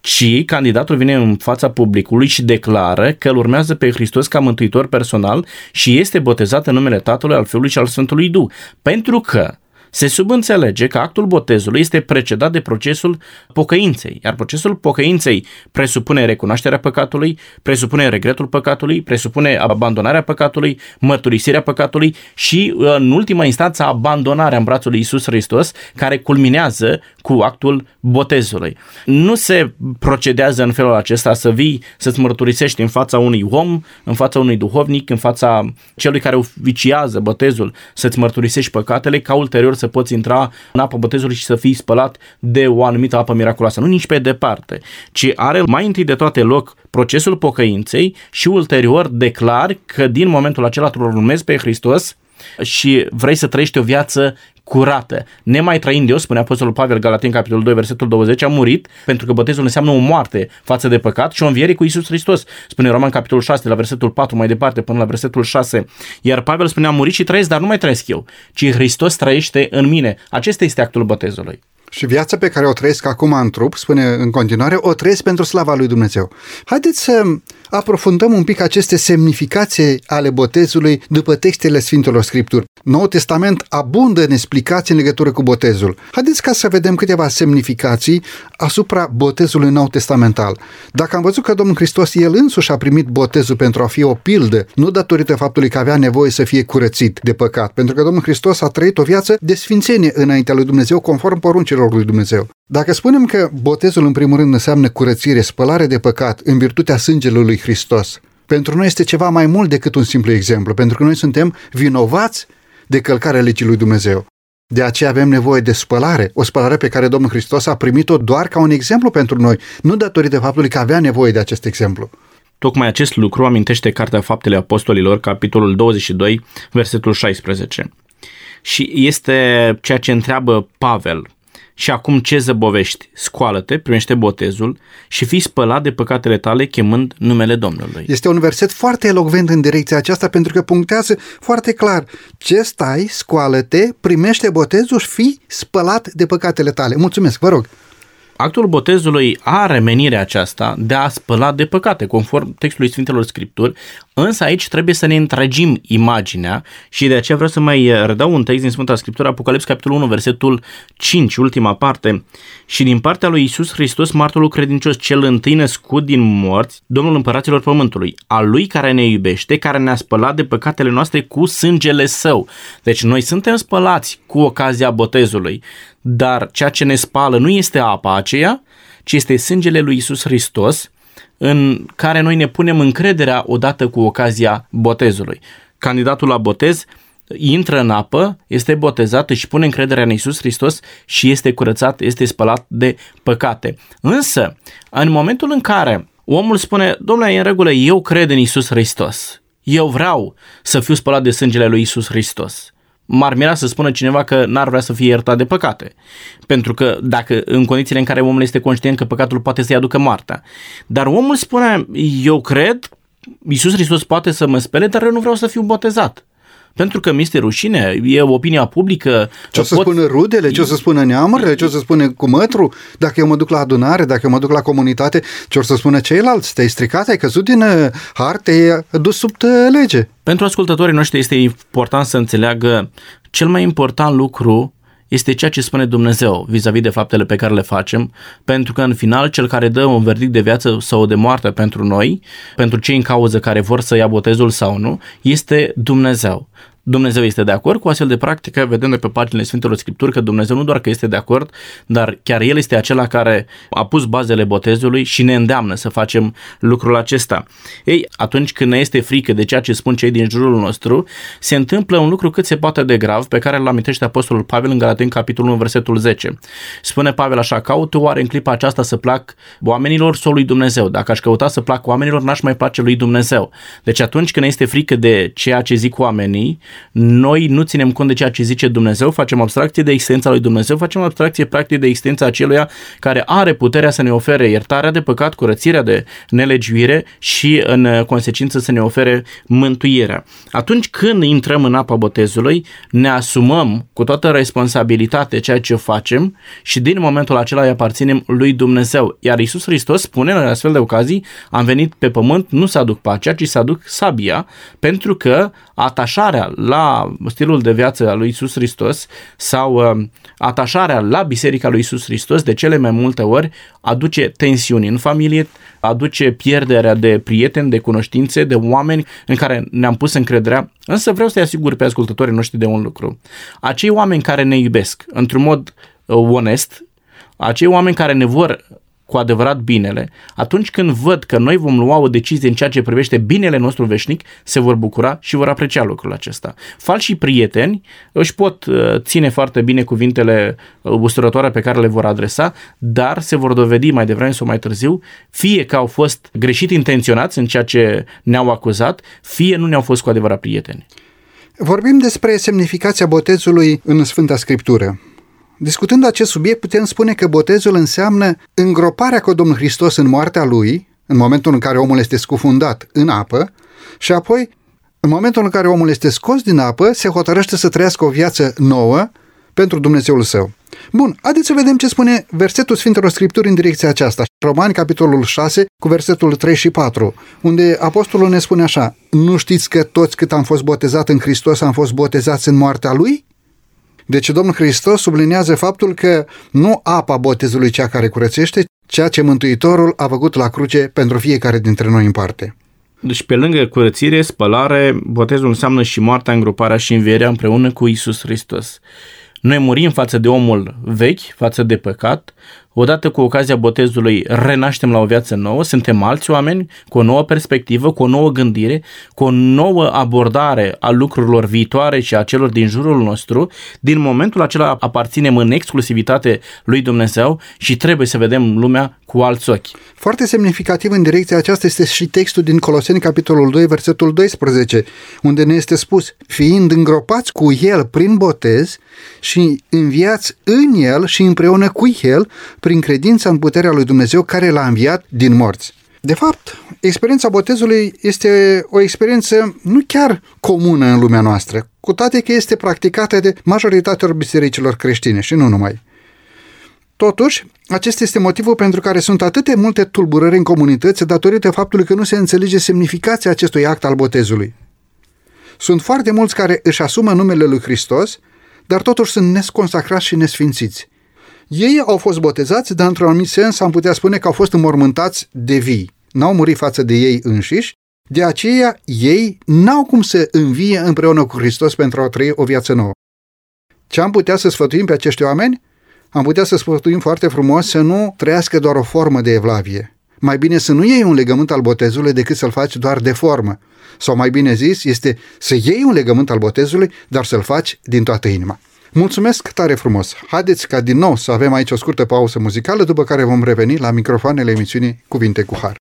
ci candidatul vine în fața publicului și declară că îl urmează pe Hristos ca mântuitor personal și este botezat în numele Tatălui, al Fiului și al Sfântului Duh. Pentru că se subînțelege că actul botezului este precedat de procesul pocăinței, iar procesul pocăinței presupune recunoașterea păcatului, presupune regretul păcatului, presupune abandonarea păcatului, mărturisirea păcatului și, în ultima instanță, abandonarea în brațul lui Isus Hristos, care culminează cu actul botezului. Nu se procedează în felul acesta să vii să-ți mărturisești în fața unui om, în fața unui duhovnic, în fața celui care oficiază botezul, să-ți mărturisești păcatele, ca ulterior să poți intra în apă botezului și să fii spălat de o anumită apă miraculoasă. Nu nici pe departe, ci are mai întâi de toate loc procesul pocăinței și ulterior declar că din momentul acela tu urmezi pe Hristos și vrei să trăiești o viață curată. Nemai trăind eu, spune Apostolul Pavel Galatin, capitolul 2, versetul 20, a murit pentru că botezul înseamnă o moarte față de păcat și o înviere cu Isus Hristos. Spune Roman, capitolul 6, la versetul 4, mai departe, până la versetul 6. Iar Pavel spune, am murit și trăiesc, dar nu mai trăiesc eu, ci Hristos trăiește în mine. Acesta este actul botezului. Și viața pe care o trăiesc acum în trup, spune în continuare, o trăiesc pentru slava lui Dumnezeu. Haideți să aprofundăm un pic aceste semnificații ale botezului după textele Sfintelor Scripturi. Noul Testament abundă în explicații în legătură cu botezul. Haideți ca să vedem câteva semnificații asupra botezului nou testamental. Dacă am văzut că Domnul Hristos el însuși a primit botezul pentru a fi o pildă, nu datorită faptului că avea nevoie să fie curățit de păcat, pentru că Domnul Hristos a trăit o viață de sfințenie înaintea lui Dumnezeu conform poruncilor lui Dumnezeu. Dacă spunem că botezul în primul rând înseamnă curățire, spălare de păcat în virtutea sângelui lui Hristos, pentru noi este ceva mai mult decât un simplu exemplu, pentru că noi suntem vinovați de călcarea legii lui Dumnezeu. De aceea avem nevoie de spălare, o spălare pe care Domnul Hristos a primit-o doar ca un exemplu pentru noi, nu datorită faptului că avea nevoie de acest exemplu. Tocmai acest lucru amintește Cartea Faptele Apostolilor, capitolul 22, versetul 16. Și este ceea ce întreabă Pavel și acum ce zăbovești? Scoală-te, primește botezul și fii spălat de păcatele tale chemând numele Domnului. Este un verset foarte elocvent în direcția aceasta pentru că punctează foarte clar ce stai, scoală-te, primește botezul și fii spălat de păcatele tale. Mulțumesc, vă rog. Actul botezului are menirea aceasta de a spăla de păcate, conform textului Sfintelor Scripturi, însă aici trebuie să ne întregim imaginea și de aceea vreau să mai redau un text din Sfânta Scriptură, Apocalips, capitolul 1, versetul 5, ultima parte. Și din partea lui Isus Hristos, martorul credincios, cel întâi născut din morți, Domnul Împăraților Pământului, al lui care ne iubește, care ne-a spălat de păcatele noastre cu sângele său. Deci noi suntem spălați cu ocazia botezului, dar ceea ce ne spală nu este apa aceea, ci este sângele lui Isus Hristos, în care noi ne punem încrederea odată cu ocazia botezului. Candidatul la botez intră în apă, este botezat, își pune încrederea în Isus Hristos și este curățat, este spălat de păcate. Însă, în momentul în care omul spune, domnule, e în regulă, eu cred în Isus Hristos, eu vreau să fiu spălat de sângele lui Isus Hristos m-ar mira să spună cineva că n-ar vrea să fie iertat de păcate. Pentru că dacă în condițiile în care omul este conștient că păcatul poate să-i aducă moartea. Dar omul spune, eu cred, Iisus Hristos poate să mă spele, dar eu nu vreau să fiu botezat pentru că mi este rușine, e opinia publică. Ce o să pot... spună rudele, ce o să spună neamurile, ce o să spune cu mătru, dacă eu mă duc la adunare, dacă eu mă duc la comunitate, ce o să spună ceilalți, te-ai stricat, ai căzut din uh, har, te-ai dus sub uh, lege. Pentru ascultătorii noștri este important să înțeleagă cel mai important lucru este ceea ce spune Dumnezeu vis-a-vis de faptele pe care le facem, pentru că în final cel care dă un verdict de viață sau de moarte pentru noi, pentru cei în cauză care vor să ia botezul sau nu, este Dumnezeu. Dumnezeu este de acord cu astfel de practică, vedem de pe paginile Sfintelor Scripturi că Dumnezeu nu doar că este de acord, dar chiar El este acela care a pus bazele botezului și ne îndeamnă să facem lucrul acesta. Ei, atunci când ne este frică de ceea ce spun cei din jurul nostru, se întâmplă un lucru cât se poate de grav pe care îl amintește Apostolul Pavel în Galaten, capitolul 1, versetul 10. Spune Pavel așa, caută oare în clipa aceasta să plac oamenilor sau lui Dumnezeu? Dacă aș căuta să plac oamenilor, n-aș mai place lui Dumnezeu. Deci atunci când ne este frică de ceea ce zic oamenii, noi nu ținem cont de ceea ce zice Dumnezeu, facem abstracție de existența lui Dumnezeu, facem abstracție practic de existența aceluia care are puterea să ne ofere iertarea de păcat, curățirea de nelegiuire și în consecință să ne ofere mântuirea. Atunci când intrăm în apa botezului, ne asumăm cu toată responsabilitatea ceea ce facem și din momentul acela îi aparținem lui Dumnezeu. Iar Isus Hristos spune în astfel de ocazii, am venit pe pământ nu să aduc pacea, ci să aduc sabia, pentru că atașarea la stilul de viață al lui Isus Hristos sau uh, atașarea la biserica lui Isus Hristos de cele mai multe ori aduce tensiuni în familie, aduce pierderea de prieteni, de cunoștințe, de oameni în care ne-am pus încrederea. Însă vreau să-i asigur pe ascultătorii noștri de un lucru. Acei oameni care ne iubesc într-un mod uh, onest, acei oameni care ne vor cu adevărat binele, atunci când văd că noi vom lua o decizie în ceea ce privește binele nostru veșnic, se vor bucura și vor aprecia lucrul acesta. Falși prieteni își pot uh, ține foarte bine cuvintele uh, usturătoare pe care le vor adresa, dar se vor dovedi mai devreme sau mai târziu, fie că au fost greșit intenționați în ceea ce ne-au acuzat, fie nu ne-au fost cu adevărat prieteni. Vorbim despre semnificația botezului în Sfânta Scriptură. Discutând acest subiect, putem spune că botezul înseamnă îngroparea cu Domnul Hristos în moartea lui, în momentul în care omul este scufundat în apă, și apoi, în momentul în care omul este scos din apă, se hotărăște să trăiască o viață nouă pentru Dumnezeul său. Bun, haideți să vedem ce spune versetul Sfintelor Scripturi în direcția aceasta. Romani, capitolul 6, cu versetul 3 și 4, unde apostolul ne spune așa, Nu știți că toți cât am fost botezat în Hristos am fost botezați în moartea Lui? Deci Domnul Hristos sublinează faptul că nu apa botezului cea care curățește, ceea ce Mântuitorul a făcut la cruce pentru fiecare dintre noi în parte. Deci pe lângă curățire, spălare, botezul înseamnă și moartea, îngroparea și învierea împreună cu Isus Hristos. Noi murim față de omul vechi, față de păcat, odată cu ocazia botezului renaștem la o viață nouă, suntem alți oameni cu o nouă perspectivă, cu o nouă gândire, cu o nouă abordare a lucrurilor viitoare și a celor din jurul nostru. Din momentul acela aparținem în exclusivitate lui Dumnezeu și trebuie să vedem lumea cu alți ochi. Foarte semnificativ în direcția aceasta este și textul din Coloseni, capitolul 2, versetul 12, unde ne este spus, fiind îngropați cu El prin botez și înviați în El și împreună cu El prin credința în puterea lui Dumnezeu care l-a înviat din morți. De fapt, experiența botezului este o experiență nu chiar comună în lumea noastră, cu toate că este practicată de majoritatea bisericilor creștine și nu numai. Totuși, acesta este motivul pentru care sunt atâte multe tulburări în comunități datorită faptului că nu se înțelege semnificația acestui act al botezului. Sunt foarte mulți care își asumă numele lui Hristos, dar totuși sunt nesconsacrați și nesfințiți. Ei au fost botezați, dar într-un anumit sens am putea spune că au fost înmormântați de vii. N-au murit față de ei înșiși, de aceea ei n-au cum să învie împreună cu Hristos pentru a trăi o viață nouă. Ce am putea să sfătuim pe acești oameni? Am putea să sfătuim foarte frumos să nu trăiască doar o formă de evlavie. Mai bine să nu iei un legământ al botezului decât să-l faci doar de formă. Sau mai bine zis, este să iei un legământ al botezului, dar să-l faci din toată inima. Mulțumesc tare frumos! Haideți ca din nou să avem aici o scurtă pauză muzicală, după care vom reveni la microfoanele emisiunii Cuvinte cu Har.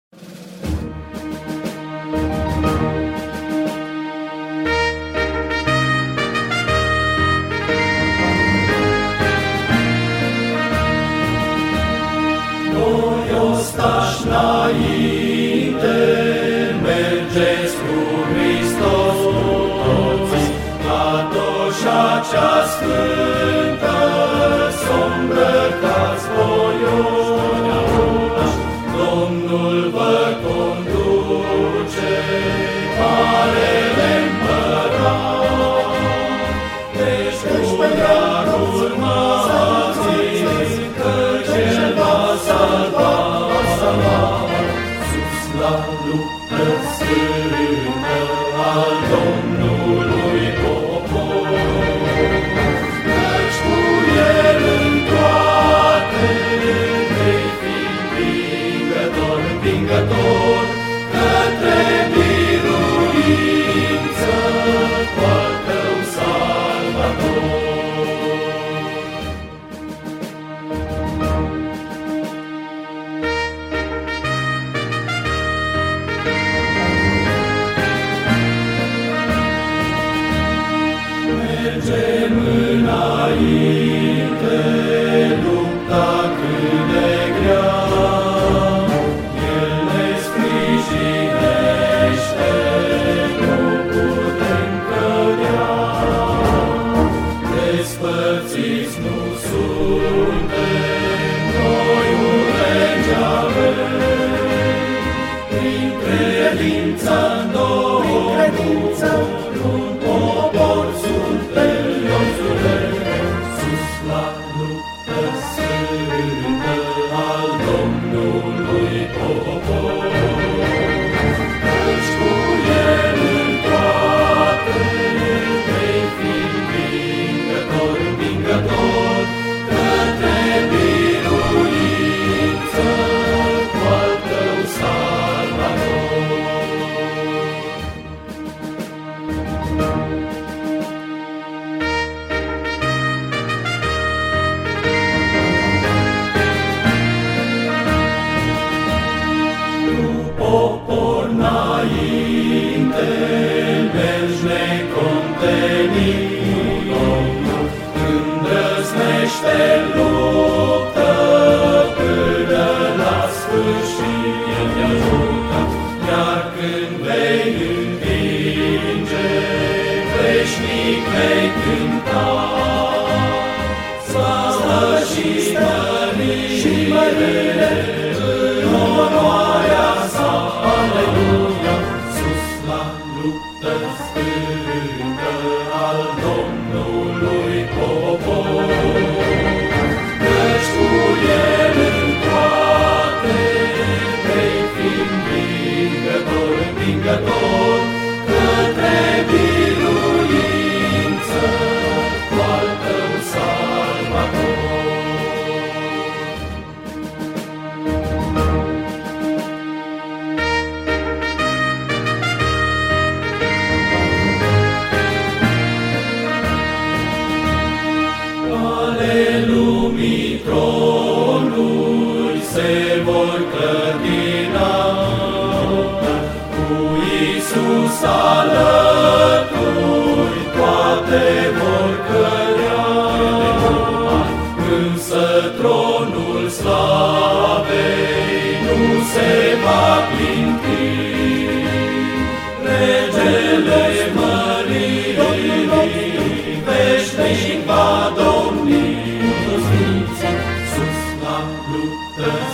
Înainte,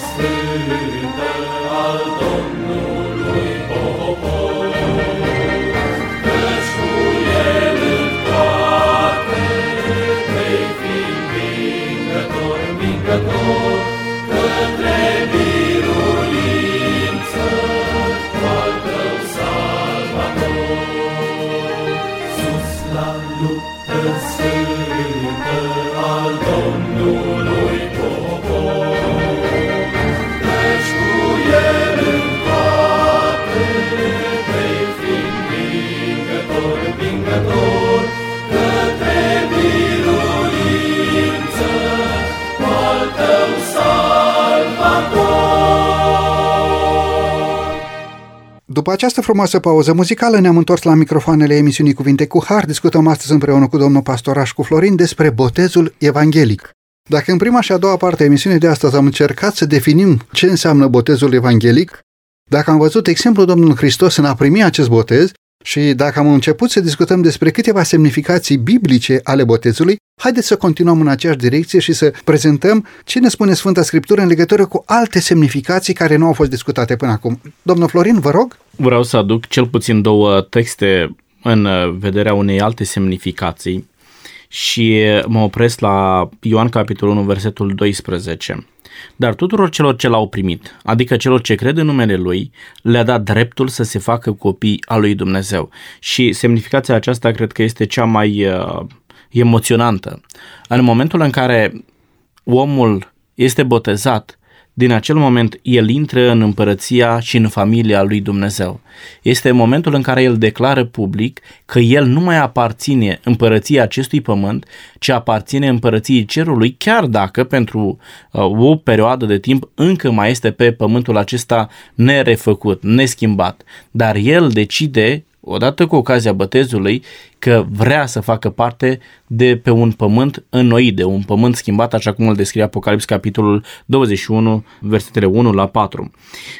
sfinte al Domnului popor. După această frumoasă pauză muzicală ne-am întors la microfoanele emisiunii Cuvinte cu Har. Discutăm astăzi împreună cu domnul pastoraș cu Florin despre botezul evanghelic. Dacă în prima și a doua parte a emisiunii de astăzi am încercat să definim ce înseamnă botezul evanghelic, dacă am văzut exemplul Domnului Hristos în a primi acest botez și dacă am început să discutăm despre câteva semnificații biblice ale botezului, haideți să continuăm în aceeași direcție și să prezentăm ce ne spune Sfânta Scriptură în legătură cu alte semnificații care nu au fost discutate până acum. Domnul Florin, vă rog. Vreau să aduc cel puțin două texte în uh, vederea unei alte semnificații și mă opresc la Ioan capitolul 1, versetul 12. Dar tuturor celor ce l-au primit, adică celor ce cred în numele Lui, le-a dat dreptul să se facă copii al lui Dumnezeu. Și semnificația aceasta cred că este cea mai uh, emoționantă. În momentul în care omul este botezat, din acel moment el intră în împărăția și în familia lui Dumnezeu. Este momentul în care el declară public că el nu mai aparține împărăției acestui pământ, ci aparține împărăției cerului, chiar dacă pentru uh, o perioadă de timp încă mai este pe pământul acesta nerefăcut, neschimbat. Dar el decide odată cu ocazia botezului, că vrea să facă parte de pe un pământ înnoit, de un pământ schimbat, așa cum îl descrie Apocalips capitolul 21, versetele 1 la 4.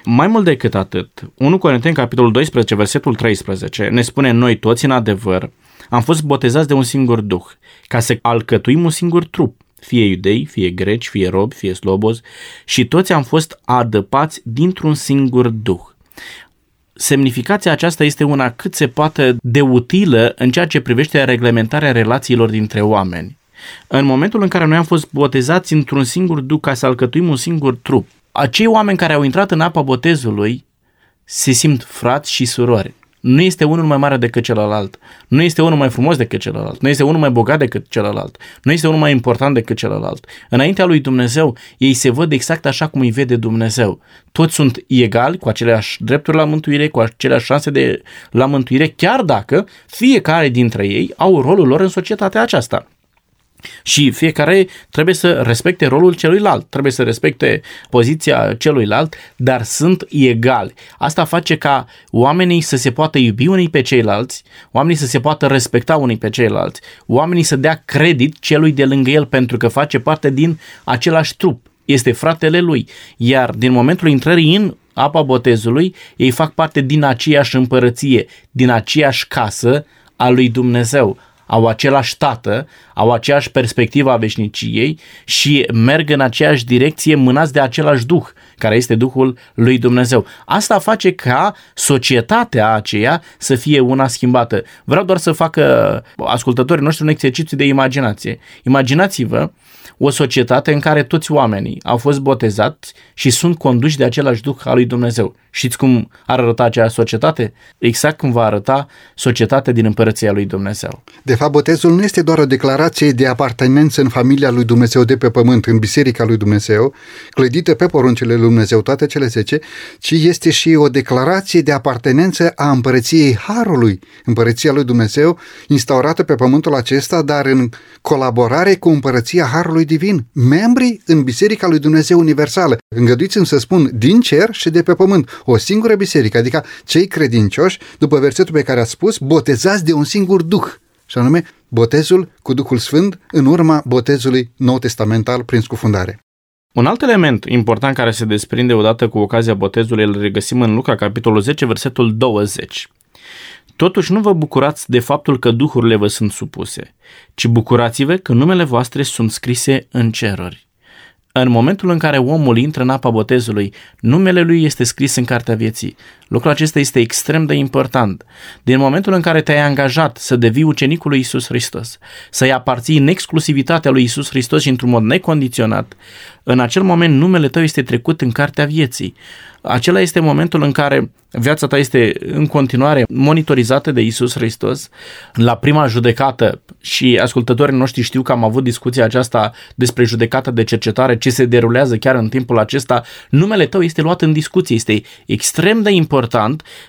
Mai mult decât atât, 1 Corinteni capitolul 12, versetul 13 ne spune noi toți în adevăr, am fost botezați de un singur duh, ca să alcătuim un singur trup, fie iudei, fie greci, fie robi, fie slobozi, și toți am fost adăpați dintr-un singur duh semnificația aceasta este una cât se poate de utilă în ceea ce privește reglementarea relațiilor dintre oameni. În momentul în care noi am fost botezați într-un singur duc ca să alcătuim un singur trup, acei oameni care au intrat în apa botezului se simt frați și surori. Nu este unul mai mare decât celălalt. Nu este unul mai frumos decât celălalt. Nu este unul mai bogat decât celălalt. Nu este unul mai important decât celălalt. Înaintea lui Dumnezeu, ei se văd exact așa cum îi vede Dumnezeu. Toți sunt egali, cu aceleași drepturi la mântuire, cu aceleași șanse de la mântuire, chiar dacă fiecare dintre ei au rolul lor în societatea aceasta. Și fiecare trebuie să respecte rolul celuilalt, trebuie să respecte poziția celuilalt, dar sunt egali. Asta face ca oamenii să se poată iubi unii pe ceilalți, oamenii să se poată respecta unii pe ceilalți, oamenii să dea credit celui de lângă el pentru că face parte din același trup, este fratele lui. Iar din momentul intrării în apa botezului, ei fac parte din aceeași împărăție, din aceeași casă a lui Dumnezeu au același tată, au aceeași perspectivă a veșniciei și merg în aceeași direcție mânați de același duh, care este Duhul lui Dumnezeu. Asta face ca societatea aceea să fie una schimbată. Vreau doar să facă ascultătorii noștri un exercițiu de imaginație. Imaginați-vă o societate în care toți oamenii au fost botezați și sunt conduși de același Duh al lui Dumnezeu. Știți cum ar arăta acea societate? Exact cum va arăta societatea din împărăția lui Dumnezeu. De fapt, botezul nu este doar o declarație de apartenență în familia lui Dumnezeu de pe pământ, în biserica lui Dumnezeu, clădită pe poruncile lui Dumnezeu, toate cele zece, ci este și o declarație de apartenență a împărăției Harului, împărăția lui Dumnezeu, instaurată pe pământul acesta, dar în colaborare cu împărăția Harului Divin, membrii în biserica lui Dumnezeu Universală. Îngăduiți-mi să spun din cer și de pe pământ o singură biserică, adică cei credincioși, după versetul pe care a spus, botezați de un singur Duh, și anume botezul cu Duhul Sfânt în urma botezului nou testamental prin scufundare. Un alt element important care se desprinde odată cu ocazia botezului îl regăsim în Luca, capitolul 10, versetul 20. Totuși nu vă bucurați de faptul că duhurile vă sunt supuse, ci bucurați-vă că numele voastre sunt scrise în ceruri. În momentul în care omul intră în apa botezului, numele lui este scris în cartea vieții. Lucrul acesta este extrem de important. Din momentul în care te-ai angajat să devii ucenicul lui Isus Hristos, să-i aparții în exclusivitatea lui Isus Hristos și într-un mod necondiționat, în acel moment numele tău este trecut în cartea vieții. Acela este momentul în care viața ta este în continuare monitorizată de Isus Hristos. La prima judecată, și ascultătorii noștri știu că am avut discuția aceasta despre judecata de cercetare, ce se derulează chiar în timpul acesta, numele tău este luat în discuție. Este extrem de important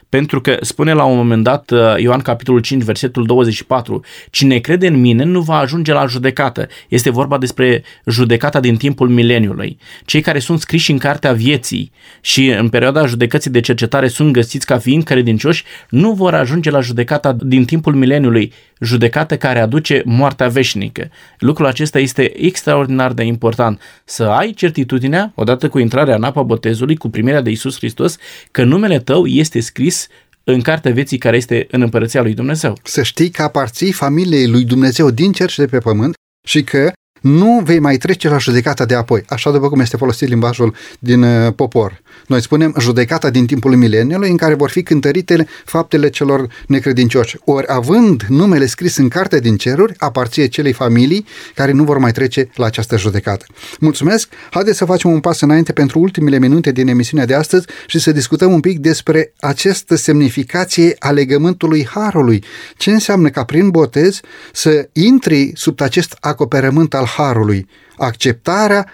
pentru că spune la un moment dat uh, Ioan capitolul 5, versetul 24, cine crede în mine nu va ajunge la judecată. Este vorba despre judecata din timpul mileniului. Cei care sunt scriși în cartea vieții și în perioada judecății de cercetare sunt găsiți ca fiind credincioși, nu vor ajunge la judecata din timpul mileniului, judecată care aduce moartea veșnică. Lucrul acesta este extraordinar de important. Să ai certitudinea, odată cu intrarea în apa botezului, cu primirea de Isus Hristos, că numele tău este scris în cartea vieții care este în împărăția lui Dumnezeu. Să știi că aparții familiei lui Dumnezeu din cer și de pe pământ și că nu vei mai trece la judecata de apoi, așa după cum este folosit limbajul din uh, popor. Noi spunem judecata din timpul mileniului în care vor fi cântărite faptele celor necredincioși. Ori având numele scris în carte din ceruri, aparție celei familii care nu vor mai trece la această judecată. Mulțumesc! Haideți să facem un pas înainte pentru ultimele minute din emisiunea de astăzi și să discutăm un pic despre această semnificație a legământului Harului. Ce înseamnă ca prin botez să intri sub acest acoperământ al Harului? Acceptarea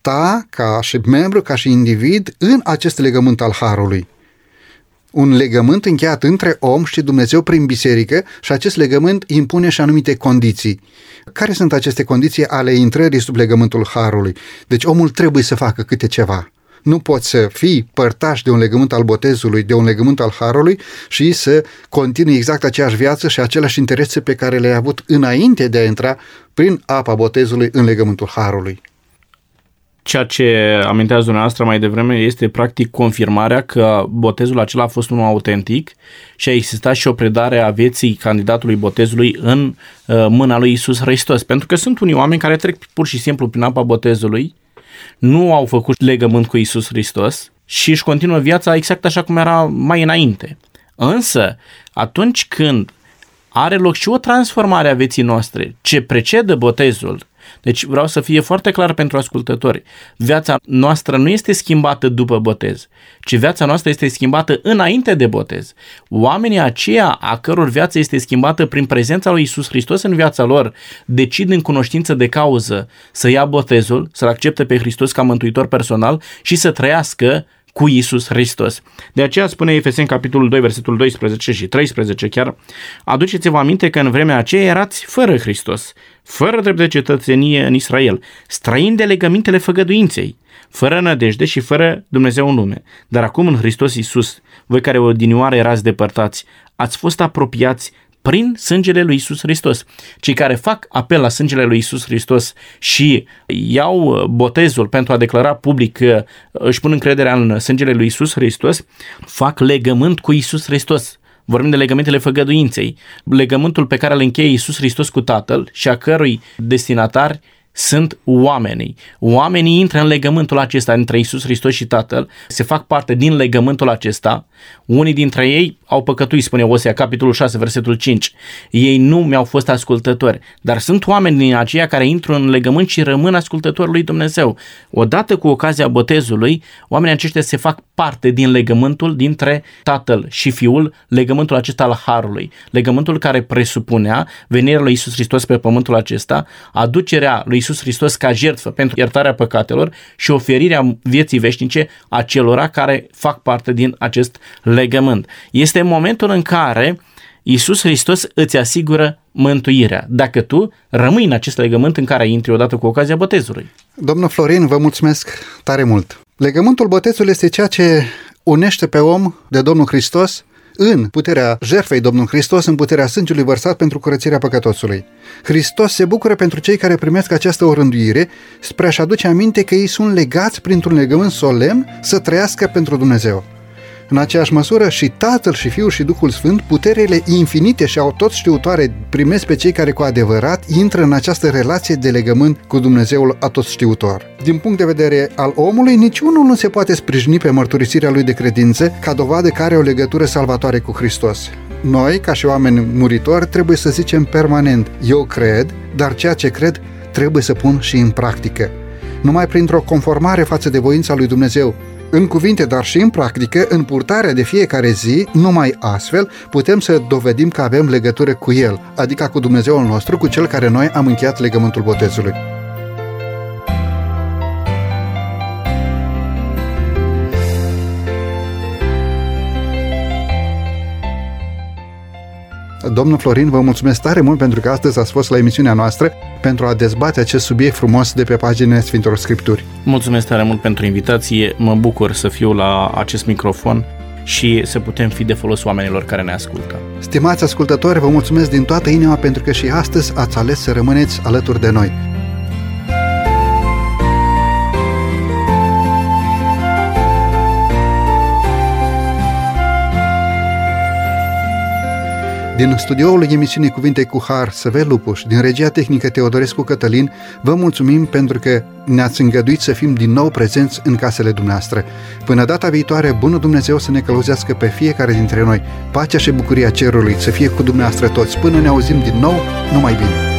ta ca și membru, ca și individ în acest legământ al Harului. Un legământ încheiat între om și Dumnezeu prin biserică și acest legământ impune și anumite condiții. Care sunt aceste condiții ale intrării sub legământul Harului? Deci omul trebuie să facă câte ceva. Nu poți să fii părtaș de un legământ al botezului, de un legământ al Harului și să continui exact aceeași viață și aceleași interese pe care le-ai avut înainte de a intra prin apa botezului în legământul Harului. Ceea ce amintează dumneavoastră mai devreme este practic confirmarea că botezul acela a fost unul autentic și a existat și o predare a vieții candidatului botezului în uh, mâna lui Isus Hristos. Pentru că sunt unii oameni care trec pur și simplu prin apa botezului, nu au făcut legământ cu Isus Hristos și își continuă viața exact așa cum era mai înainte. Însă, atunci când are loc și o transformare a vieții noastre, ce precedă botezul, Deci vreau să fie foarte clar pentru ascultători. Viața noastră nu este schimbată după botez, ci viața noastră este schimbată înainte de botez. Oamenii aceia a căror viață este schimbată prin prezența lui Isus Hristos în viața lor, decid în cunoștință de cauză să ia botezul, să-L accepte pe Hristos ca mântuitor personal și să trăiască cu Isus Hristos. De aceea spune Efeseni capitolul 2, versetul 12 și 13 chiar, aduceți-vă aminte că în vremea aceea erați fără Hristos, fără drept de cetățenie în Israel, străini de legămintele făgăduinței, fără nădejde și fără Dumnezeu în lume. Dar acum în Hristos Isus, voi care odinioară erați depărtați, ați fost apropiați prin sângele lui Isus Hristos. Cei care fac apel la sângele lui Isus Hristos și iau uh, botezul pentru a declara public că își pun încrederea în sângele lui Isus Hristos, fac legământ cu Isus Hristos. Vorbim de legămintele făgăduinței, legământul pe care îl încheie Isus Hristos cu Tatăl și a cărui destinatari sunt oamenii. Oamenii intră în legământul acesta între Isus Hristos și Tatăl, se fac parte din legământul acesta. Unii dintre ei au păcătuit, spune Osea, capitolul 6, versetul 5. Ei nu mi-au fost ascultători, dar sunt oameni din aceia care intră în legământ și rămân ascultători lui Dumnezeu. Odată cu ocazia botezului, oamenii aceștia se fac parte din legământul dintre Tatăl și Fiul, legământul acesta al Harului, legământul care presupunea venirea lui Isus Hristos pe pământul acesta, aducerea lui Isus Hristos ca jertfă pentru iertarea păcatelor și oferirea vieții veșnice a celora care fac parte din acest legământ. Este momentul în care Iisus Hristos îți asigură mântuirea, dacă tu rămâi în acest legământ în care intri odată cu ocazia botezului. Domnul Florin, vă mulțumesc tare mult. Legământul botezului este ceea ce unește pe om de Domnul Hristos în puterea jertfei Domnului Hristos, în puterea sângelui vărsat pentru curățirea păcătosului. Hristos se bucură pentru cei care primesc această orânduire spre a-și aduce aminte că ei sunt legați printr-un legământ solemn să trăiască pentru Dumnezeu. În aceeași măsură și Tatăl și Fiul și Duhul Sfânt, puterile infinite și au tot știutoare primesc pe cei care cu adevărat intră în această relație de legământ cu Dumnezeul atot știutor. Din punct de vedere al omului, niciunul nu se poate sprijini pe mărturisirea lui de credință ca dovadă că are o legătură salvatoare cu Hristos. Noi, ca și oameni muritori, trebuie să zicem permanent, eu cred, dar ceea ce cred trebuie să pun și în practică. Numai printr-o conformare față de voința lui Dumnezeu, în cuvinte, dar și în practică, în purtarea de fiecare zi, numai astfel putem să dovedim că avem legătură cu El, adică cu Dumnezeul nostru, cu Cel care noi am încheiat legământul botezului. Domnul Florin, vă mulțumesc tare mult pentru că astăzi ați fost la emisiunea noastră pentru a dezbate acest subiect frumos de pe paginile Sfintelor Scripturi. Mulțumesc tare mult pentru invitație, mă bucur să fiu la acest microfon și să putem fi de folos oamenilor care ne ascultă. Stimați ascultători, vă mulțumesc din toată inima pentru că și astăzi ați ales să rămâneți alături de noi. Din studioul emisiunii Cuvinte cu Har, Săvel Lupuș, din regia tehnică Teodorescu Cătălin, vă mulțumim pentru că ne-ați îngăduit să fim din nou prezenți în casele dumneavoastră. Până data viitoare, bunul Dumnezeu să ne călăuzească pe fiecare dintre noi. Pacea și bucuria cerului să fie cu dumneavoastră toți. Până ne auzim din nou, numai bine!